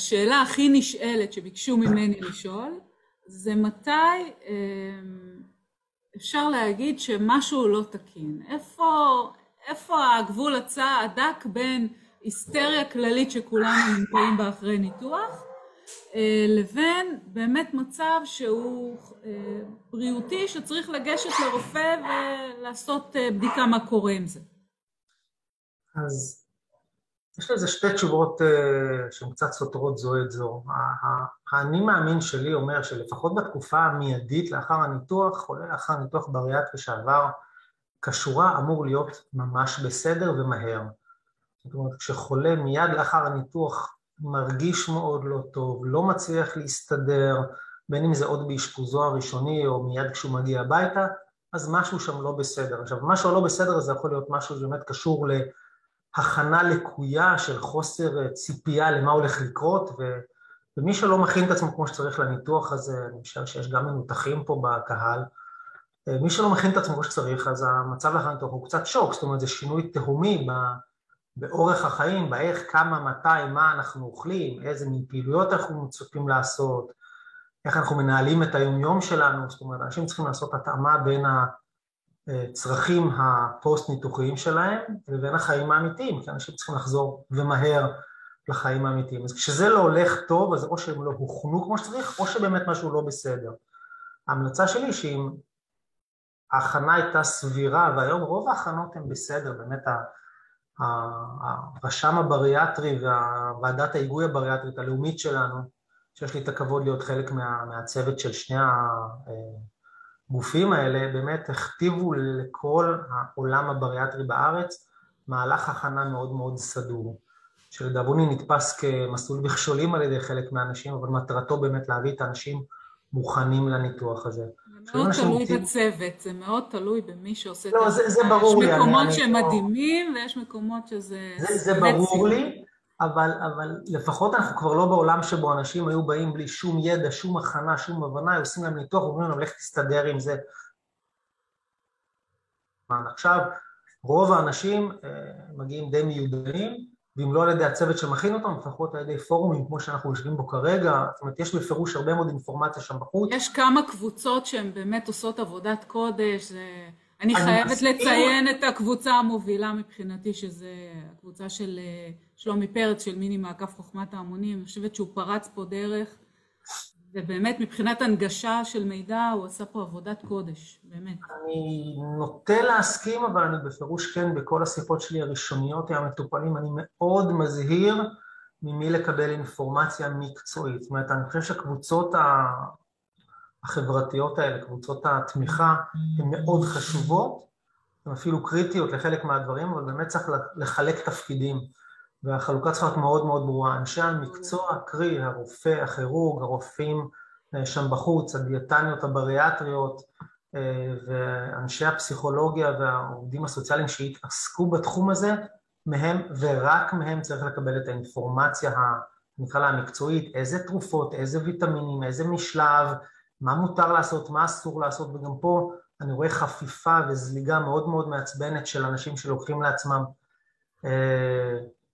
השאלה הכי נשאלת שביקשו ממני לשאול, זה מתי אפשר להגיד שמשהו לא תקין. איפה, איפה הגבול הצע הדק בין היסטריה כללית שכולנו נמצאים בה אחרי ניתוח, לבין באמת מצב שהוא בריאותי שצריך לגשת לרופא ולעשות בדיקה מה קורה עם זה. אז יש לזה שתי תשובות שהן קצת סותרות זו את זו. האני מאמין שלי אומר שלפחות בתקופה המיידית לאחר הניתוח, חולה לאחר ניתוח בריאטרי שעבר כשורה אמור להיות ממש בסדר ומהר. זאת אומרת, כשחולה מיד לאחר הניתוח מרגיש מאוד לא טוב, לא מצליח להסתדר, בין אם זה עוד באשפוזו הראשוני או מיד כשהוא מגיע הביתה, אז משהו שם לא בסדר. עכשיו, משהו לא בסדר זה יכול להיות משהו שבאמת קשור להכנה לקויה של חוסר ציפייה למה הולך לקרות, ו... ומי שלא מכין את עצמו כמו שצריך לניתוח הזה, אני חושב שיש גם מנותחים פה בקהל, מי שלא מכין את עצמו כמו שצריך, אז המצב לאחר הוא קצת שוק, זאת אומרת זה שינוי תהומי באורך החיים, באיך, כמה, מתי, מה אנחנו אוכלים, איזה מין פעילויות אנחנו מצופים לעשות, איך אנחנו מנהלים את היומיום שלנו, זאת אומרת, אנשים צריכים לעשות התאמה בין הצרכים הפוסט-ניתוחיים שלהם לבין החיים האמיתיים, כי אנשים צריכים לחזור ומהר לחיים האמיתיים. אז כשזה לא הולך טוב, אז או שהם לא הוכנו כמו שצריך, או שבאמת משהו לא בסדר. ההמלצה שלי שאם ההכנה הייתה סבירה, והיום רוב ההכנות הן בסדר, באמת הרשם הבריאטרי והוועדת ההיגוי הבריאטרית הלאומית שלנו, שיש לי את הכבוד להיות חלק מה, מהצוות של שני הגופים האלה, באמת הכתיבו לכל העולם הבריאטרי בארץ מהלך הכנה מאוד מאוד סדור, שלדאבוני נתפס כמסלול מכשולים על ידי חלק מהאנשים, אבל מטרתו באמת להביא את האנשים מוכנים לניתוח הזה. זה מאוד תלוי בצוות, זה מאוד תלוי במי שעושה את זה. לא, זה ברור לי. יש מקומות שהם מדהימים ויש מקומות שזה... זה ברור לי, אבל לפחות אנחנו כבר לא בעולם שבו אנשים היו באים בלי שום ידע, שום הכנה, שום הבנה, עושים להם ניתוח, אומרים להם, לך תסתדר עם זה. עכשיו, רוב האנשים מגיעים די מיודעים, ואם לא על ידי הצוות שמכין אותם, לפחות על ידי פורומים כמו שאנחנו יושבים בו כרגע, זאת אומרת, יש בפירוש הרבה מאוד אינפורמציה שם בחוץ. יש כמה קבוצות שהן באמת עושות עבודת קודש, זה... אני חייבת לציין את הקבוצה המובילה מבחינתי, שזה הקבוצה של שלומי פרץ, של מיני מעקף חוכמת ההמונים, אני חושבת שהוא פרץ פה דרך, ובאמת מבחינת הנגשה של מידע, הוא עשה פה עבודת קודש, באמת. אני נוטה להסכים, אבל אני בפירוש כן, בכל השיחות שלי הראשוניות עם המטופלים, אני מאוד מזהיר ממי לקבל אינפורמציה מקצועית. זאת אומרת, אני חושב שהקבוצות החברתיות האלה, קבוצות התמיכה, הן מאוד חשובות, הן אפילו קריטיות לחלק מהדברים, אבל באמת צריך לחלק תפקידים. והחלוקה צריכה להיות מאוד מאוד ברורה. אנשי המקצוע, קרי, הרופא, הכירורג, הרופאים שם בחוץ, הדיאטניות הבריאטריות, ואנשי הפסיכולוגיה והעובדים הסוציאליים שהתעסקו בתחום הזה, מהם ורק מהם צריך לקבל את האינפורמציה, נקרא לה המקצועית, איזה תרופות, איזה ויטמינים, איזה משלב, מה מותר לעשות, מה אסור לעשות, וגם פה אני רואה חפיפה וזליגה מאוד מאוד מעצבנת של אנשים שלוקחים לעצמם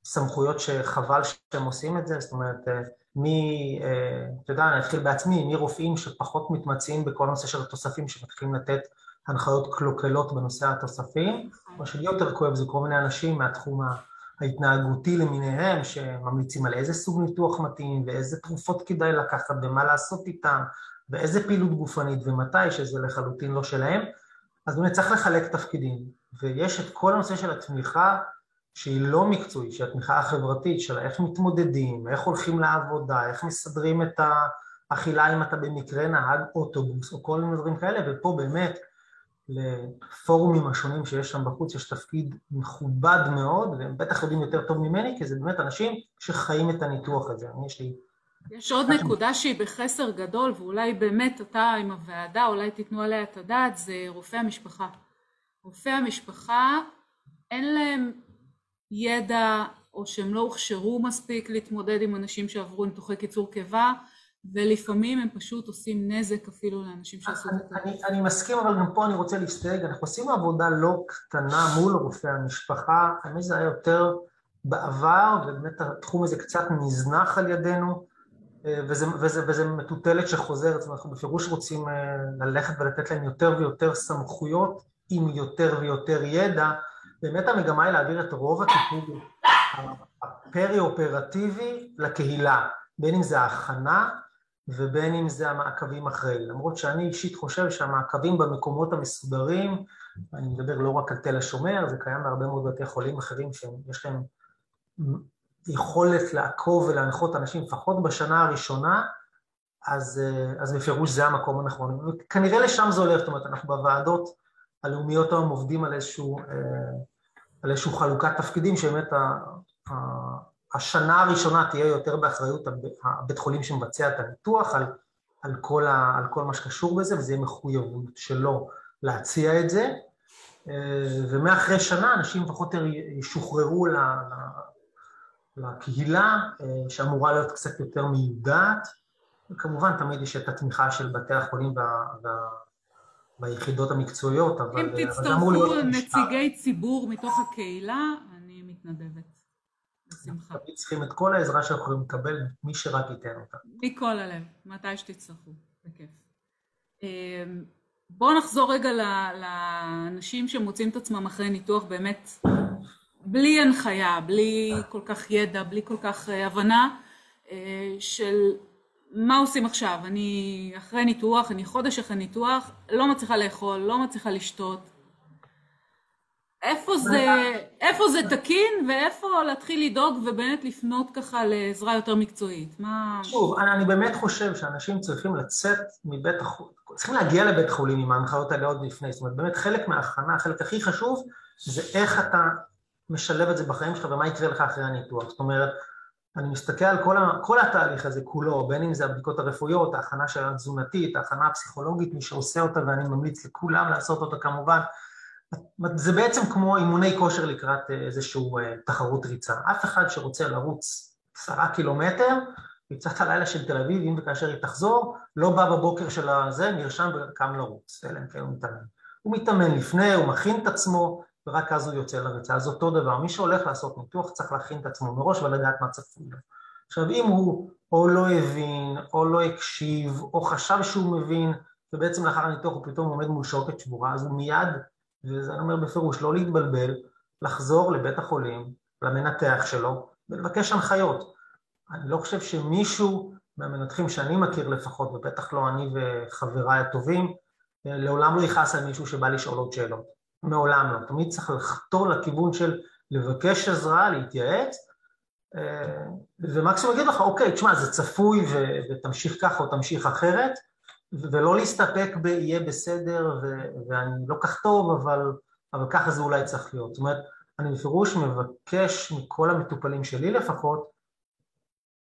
סמכויות שחבל שהם עושים את זה, זאת אומרת, מי, אתה יודע, אני אתחיל בעצמי, מי רופאים שפחות מתמצאים בכל נושא של התוספים, שמתחילים לתת הנחיות קלוקלות בנושא התוספים, מה שלי יותר כואב זה כל מיני אנשים מהתחום ההתנהגותי למיניהם, שממליצים על איזה סוג ניתוח מתאים, ואיזה תרופות כדאי לקחת, ומה לעשות איתם, ואיזה פעילות גופנית ומתי, שזה לחלוטין לא שלהם, אז באמת צריך לחלק תפקידים, ויש את כל הנושא של התמיכה, שהיא לא מקצועית, שהיא התמיכה החברתית של איך מתמודדים, איך הולכים לעבודה, איך מסדרים את האכילה אם אתה במקרה נהג אוטובוס או כל מיני דברים כאלה, ופה באמת לפורומים השונים שיש שם בחוץ יש תפקיד מכובד מאוד, והם בטח יודעים יותר טוב ממני, כי זה באמת אנשים שחיים את הניתוח הזה. אני יש לי... יש עוד נקודה שהיא בחסר גדול, ואולי באמת אתה עם הוועדה, אולי תיתנו עליה את הדעת, זה רופאי המשפחה. רופאי המשפחה, אין להם ידע או שהם לא הוכשרו מספיק להתמודד עם אנשים שעברו ניתוחי קיצור קיבה ולפעמים הם פשוט עושים נזק אפילו לאנשים שעשו את זה. אני, אני מסכים, אבל גם פה אני רוצה להסתייג, אנחנו עושים עבודה לא קטנה מול רופאי המשפחה, האמת זה היה יותר בעבר, ובאמת התחום הזה קצת נזנח על ידינו, וזה, וזה, וזה מטוטלת שחוזרת, זאת אומרת, אנחנו בפירוש רוצים ללכת ולתת להם יותר ויותר סמכויות עם יותר ויותר ידע. באמת המגמה היא להעביר את רוב הטיפול הפרי-אופרטיבי לקהילה, בין אם זה ההכנה ובין אם זה המעקבים אחרי. למרות שאני אישית חושב שהמעקבים במקומות המסודרים, אני מדבר לא רק על תל השומר, זה קיים בהרבה מאוד בתי חולים אחרים שיש להם יכולת לעקוב ולהנחות אנשים לפחות בשנה הראשונה, אז, אז בפירוש זה המקום הנכון. וכנראה לשם זה הולך, זאת אומרת, אנחנו בוועדות הלאומיות היום עובדים על איזשהו, על איזשהו חלוקת תפקידים, שבאמת השנה הראשונה תהיה יותר באחריות הבית חולים שמבצע את הניתוח, על, על, כל ה, על כל מה שקשור בזה, וזה יהיה מחויבות שלו להציע את זה. ומאחרי שנה אנשים פחות או יותר ישוחררו לקהילה, שאמורה להיות קצת יותר מיודעת, וכמובן תמיד יש את התמיכה של בתי החולים. ביחידות המקצועיות, אבל... אם תצטרכו נציגי ציבור מתוך הקהילה, אני מתנדבת. בשמחה. תמיד צריכים את כל העזרה שאנחנו יכולים לקבל, מי שרק ייתן אותה. מכל הלב, מתי שתצטרכו, בכיף. אמ, בואו נחזור רגע לאנשים שמוצאים את עצמם אחרי ניתוח באמת בלי הנחיה, בלי כל כך ידע, בלי כל כך אה, הבנה אה, של מה עושים עכשיו. אני אחרי ניתוח, אני חודש אחרי ניתוח, לא מצליחה לאכול, לא מצליחה לשתות, איפה זה, איפה זה תקין ואיפה להתחיל לדאוג ובאמת לפנות ככה לעזרה יותר מקצועית? מה... שוב, אני, אני באמת חושב שאנשים צריכים לצאת מבית החולים, צריכים להגיע לבית חולים עם ההנחיות האלה עוד לפני, זאת אומרת, באמת חלק מההכנה, החלק הכי חשוב זה איך אתה משלב את זה בחיים שלך ומה יקרה לך אחרי הניתוח. זאת אומרת, אני מסתכל על כל, ה, כל התהליך הזה כולו, בין אם זה הבדיקות הרפואיות, ההכנה של התזונתית, ההכנה הפסיכולוגית, מי שעושה אותה ואני ממליץ לכולם לעשות אותה כמובן, זה בעצם כמו אימוני כושר לקראת אה, איזושהי אה, תחרות ריצה. אף אחד שרוצה לרוץ עשרה קילומטר, ריצת הלילה של תל אביב, אם וכאשר היא תחזור, לא בא בבוקר של הזה, נרשם וקם לרוץ, אלא אם כן הוא מתאמן. הוא מתאמן לפני, הוא מכין את עצמו, ורק אז הוא יוצא לריצה. אז אותו דבר, מי שהולך לעשות ניתוח צריך להכין את עצמו מראש ולדעת מה צפוי לו. עכשיו, אם הוא או לא הבין, או לא הקשיב, או חשב שהוא מבין, ובעצם לאחר הניתוח הוא פתאום עומד מול שוקת שבורה, אז הוא מיד וזה אני אומר בפירוש, לא להתבלבל, לחזור לבית החולים, למנתח שלו, ולבקש הנחיות. אני לא חושב שמישהו מהמנתחים שאני מכיר לפחות, ובטח לא אני וחבריי הטובים, לעולם לא יכעס על מישהו שבא לשאול עוד שאלות. מעולם לא. תמיד צריך לחתור לכיוון של לבקש עזרה, להתייעץ, ומקסימום יגיד לך, אוקיי, תשמע, זה צפוי ותמשיך ככה או תמשיך אחרת, ולא להסתפק ב"יהיה בסדר" ואני לא כך טוב, אבל, אבל ככה זה אולי צריך להיות. זאת אומרת, אני בפירוש מבקש מכל המטופלים שלי לפחות,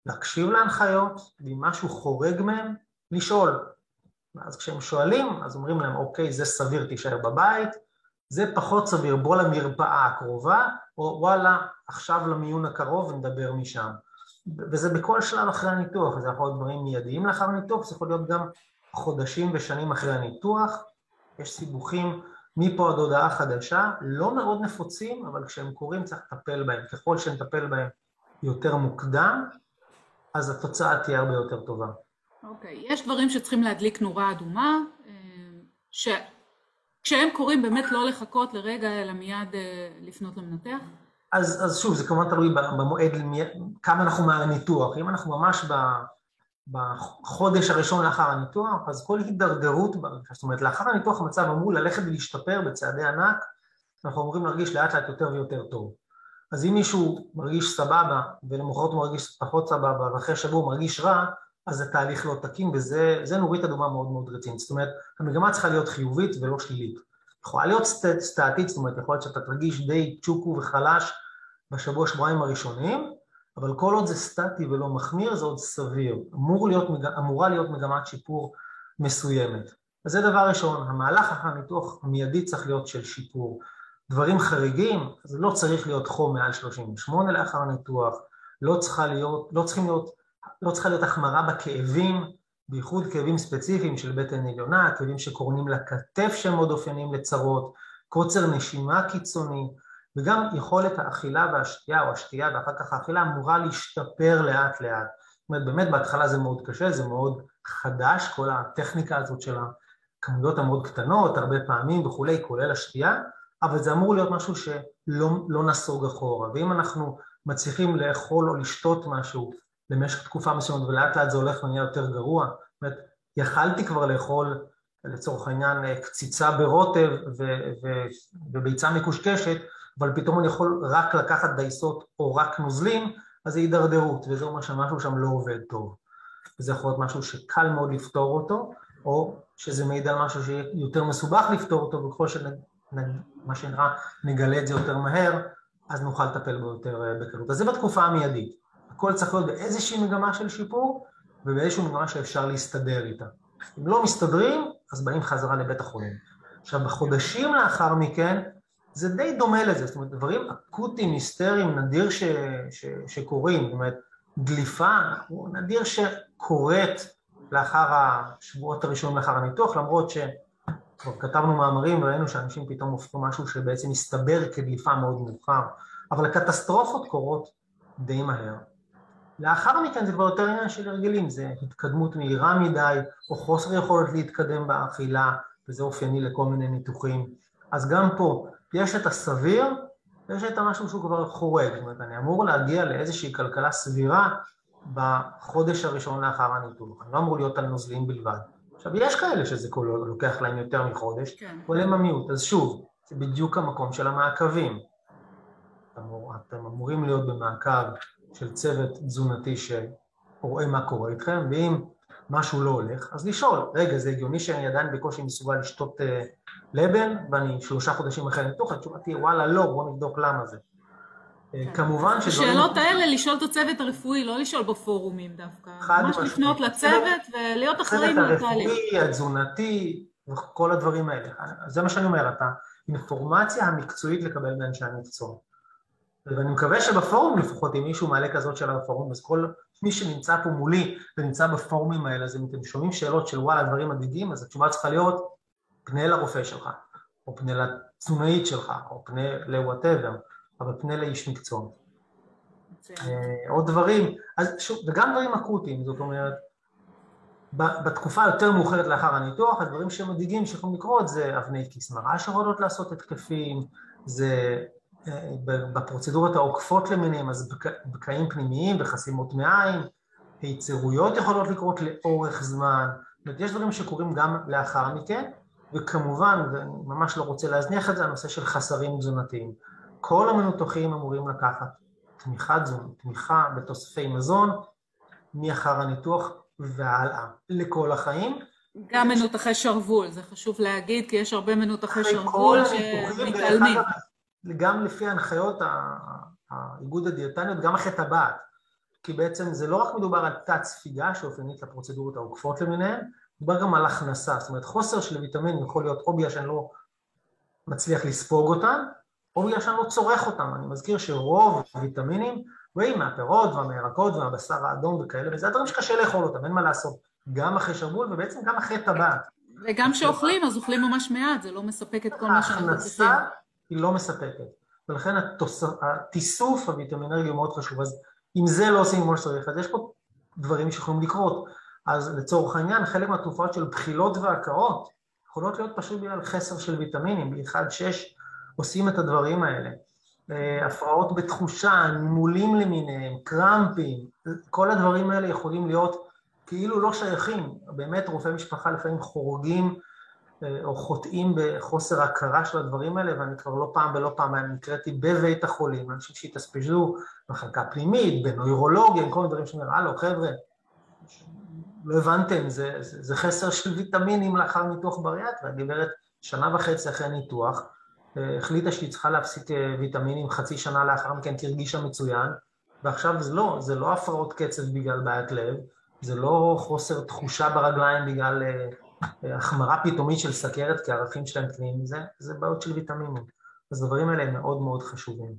להקשיב להנחיות, ואם משהו חורג מהם, לשאול. ואז כשהם שואלים, אז אומרים להם, אוקיי, זה סביר, תישאר בבית, זה פחות סביר, בוא למרפאה הקרובה, או וואלה, עכשיו למיון הקרוב ונדבר משם. וזה בכל שלב אחרי הניתוח, זה יכול להיות דברים מיידיים לאחר הניתוח, זה יכול להיות גם חודשים ושנים אחרי הניתוח, יש סיבוכים מפה עד הודעה חדשה, לא מאוד נפוצים, אבל כשהם קורים צריך לטפל בהם. ככל שנטפל בהם יותר מוקדם, אז התוצאה תהיה הרבה יותר טובה. אוקיי, okay. יש דברים שצריכים להדליק נורה אדומה, אה, שכשהם קורים באמת לא לחכות לרגע, אלא מיד אה, לפנות למנתח? אז, אז שוב, זה כמובן תלוי במועד, כמה אנחנו מהניתוח. אם אנחנו ממש ב... בחודש הראשון לאחר הניתוח, אז כל הידרדרות, זאת אומרת, לאחר הניתוח המצב אמור ללכת ולהשתפר בצעדי ענק, אנחנו אמורים להרגיש לאט לאט יותר ויותר טוב. אז אם מישהו מרגיש סבבה, ולמחרת הוא מרגיש פחות סבבה, ואחרי שבוע הוא מרגיש רע, אז התהליך לא תקין, וזה נורית אדומה מאוד מאוד רצינית. זאת אומרת, המגמה צריכה להיות חיובית ולא שלילית. יכולה להיות סט, סטטית, זאת אומרת, יכול להיות שאתה תרגיש די צ'וקו וחלש בשבוע, שבועיים הראשונים, אבל כל עוד זה סטטי ולא מחמיר, זה עוד סביר. אמור להיות, אמורה להיות מגמת שיפור מסוימת. אז זה דבר ראשון, המהלך אחר הניתוח המיידי צריך להיות של שיפור. דברים חריגים, זה לא צריך להיות חום מעל 38 לאחר הניתוח, לא להיות, לא צריכים להיות, לא צריכה להיות החמרה בכאבים, בייחוד כאבים ספציפיים של בטן עליונה, כאבים שקורנים לכתף שהם מאוד אופיינים לצרות, קוצר נשימה קיצוני, וגם יכולת האכילה והשתייה, או השתייה ואחר כך האכילה, אמורה להשתפר לאט לאט. זאת אומרת, באמת בהתחלה זה מאוד קשה, זה מאוד חדש, כל הטכניקה הזאת של הכמויות המאוד קטנות, הרבה פעמים וכולי, כולל השתייה, אבל זה אמור להיות משהו שלא לא נסוג אחורה. ואם אנחנו מצליחים לאכול או לשתות משהו במשך תקופה מסוימת ולאט לאט זה הולך ונהיה יותר גרוע, זאת אומרת, יכלתי כבר לאכול לצורך העניין קציצה ברוטב וביצה מקושקשת, אבל פתאום אני יכול רק לקחת דייסות או רק נוזלים, אז זה הידרדרות, וזה אומר שמשהו שם לא עובד טוב. וזה יכול להיות משהו שקל מאוד לפתור אותו, או שזה מעיד על משהו שיותר מסובך לפתור אותו, וככל שמה שנראה נגלה את זה יותר מהר, אז נוכל לטפל בו יותר אה, בקלות. אז זה בתקופה המיידית. הכל צריך להיות באיזושהי מגמה של שיפור, ובאיזושהי מגמה שאפשר להסתדר איתה. אם לא מסתדרים, אז באים חזרה לבית החולים. עכשיו, בחודשים לאחר מכן, זה די דומה לזה, זאת אומרת, דברים אקוטיים, היסטריים, נדיר ש, ש, שקורים, זאת אומרת, דליפה, נדיר שקורית לאחר השבועות הראשונים לאחר הניתוח, למרות שכבר כתבנו מאמרים וראינו שאנשים פתאום הופכו משהו שבעצם הסתבר כדליפה מאוד מאוחר, אבל הקטסטרופות קורות די מהר. לאחר מכן זה כבר יותר עניין של הרגלים, זה התקדמות מהירה מדי, או חוסר יכולת להתקדם באכילה, וזה אופייני לכל מיני ניתוחים. אז גם פה, יש את הסביר, ויש את המשהו שהוא כבר חורג, זאת אומרת, אני אמור להגיע לאיזושהי כלכלה סבירה בחודש הראשון לאחר הניתוח, אני לא אמור להיות על נוזלים בלבד. עכשיו, יש כאלה שזה כולו, לוקח להם יותר מחודש, כן. כולל המיעוט, אז שוב, זה בדיוק המקום של המעקבים. אתם אמורים להיות במעקב של צוות תזונתי שרואה מה קורה איתכם, ואם משהו לא הולך, אז לשאול, רגע, זה הגיוני שאני עדיין בקושי מסוגל לשתות uh, לבן, ואני שלושה חודשים אחרי ניתוח, התשובה תהיה וואלה לא, בוא נבדוק למה זה. אה, כן. כמובן שדברים... השאלות האלה, לשאול את הצוות הרפואי, לא לשאול בפורומים דווקא. חד ממש לפנות לצוות ולהיות אחראים לתהליך. הצוות הרפואי, התזונתי, וכל הדברים האלה. זה מה שאני אומר, אתה, אינפורמציה המקצועית לקבל מאנשי המקצוע. ואני מקווה שבפורום לפחות, אם מישהו מעלה כזאת שאלה בפורום, אז כל מי שנמצא פה מולי ונמצא בפורומים האלה, אז אם אתם שומעים שאלות של וואלה, דברים מדאיגים, אז התשובה צריכה להיות, פנה לרופא שלך, או פנה לתזונאית שלך, או פנה ל-whatever, אבל פנה לאיש מקצוע. אה, עוד דברים, אז שוב, וגם דברים אקוטיים, זאת אומרת, בתקופה יותר מאוחרת לאחר הניתוח, הדברים שמדאיגים שיכולים לקרות זה אבני כיס מרה שיכולות לעשות התקפים, זה בפרוצדורות העוקפות למיניהם, אז בקעים פנימיים וחסימות מעיים, היצרויות יכולות לקרות לאורך זמן, זאת אומרת, יש דברים שקורים גם לאחר מכן, וכמובן, ואני ממש לא רוצה להזניח את זה, הנושא של חסרים תזונתיים. כל המנותחים אמורים לקחת תמיכה תזונית, תמיכה בתוספי מזון, מאחר הניתוח והלאה, לכל החיים. גם מנותחי שרוול, זה חשוב להגיד, כי יש הרבה מנותחי שרוול שמתעלמים. גם לפי הנחיות האיגוד הדיאטניות, גם אחרי טבעת. כי בעצם זה לא רק מדובר על תת ספיגה שאופיינית לפרוצדורות העוקפות למיניהן, מדובר גם על הכנסה, זאת אומרת חוסר של ויטמין יכול להיות או בגלל שאני לא מצליח לספוג אותם, או בגלל שאני לא צורך אותם. אני מזכיר שרוב הוויטמינים באים מהפירות והמירקות והבשר האדום וכאלה, וזה הדברים שקשה לאכול אותם, אין מה לעשות. גם אחרי שרוול ובעצם גם אחרי טבעת. וגם כשאוכלים, אז אוכלים ממש מעט, זה לא מספק את כל מה שאנחנו צריכים. ההכנסה היא לא מספקת, ולכן התיסוף הוויטמינרגי הוא מאוד חשוב. אז אם זה לא עושים כמו שצריך, אז יש פה דברים שיכולים לקרות. אז לצורך העניין, חלק מהתופעות של בחילות והקאות יכולות להיות פשוט בגלל חסר של ויטמינים, ב-1-6 עושים את הדברים האלה. אה, הפרעות בתחושה, נימולים למיניהם, קרמפים, כל הדברים האלה יכולים להיות כאילו לא שייכים. באמת רופאי משפחה לפעמים חורגים או חוטאים בחוסר הכרה של הדברים האלה, ואני כבר לא פעם ולא פעם נקראתי בבית החולים, אנשים שהתאספזו במחלקה פנימית, בנוירולוגיה, כל מיני דברים שאומרים, הלו חבר'ה, לא הבנתם, זה, זה, זה חסר של ויטמינים לאחר ניתוח בריאטריה, הגברת שנה וחצי אחרי הניתוח, אה, החליטה שהיא צריכה להפסיק אה, ויטמינים חצי שנה לאחר מכן כי הרגישה מצוין, ועכשיו זה לא, זה לא הפרעות קצב בגלל בעיית לב, זה לא חוסר תחושה ברגליים בגלל אה, החמרה פתאומית של סכרת כי הערכים שלהם קטנים, זה, זה בעיות של ויטמינים. אז הדברים האלה הם מאוד מאוד חשובים.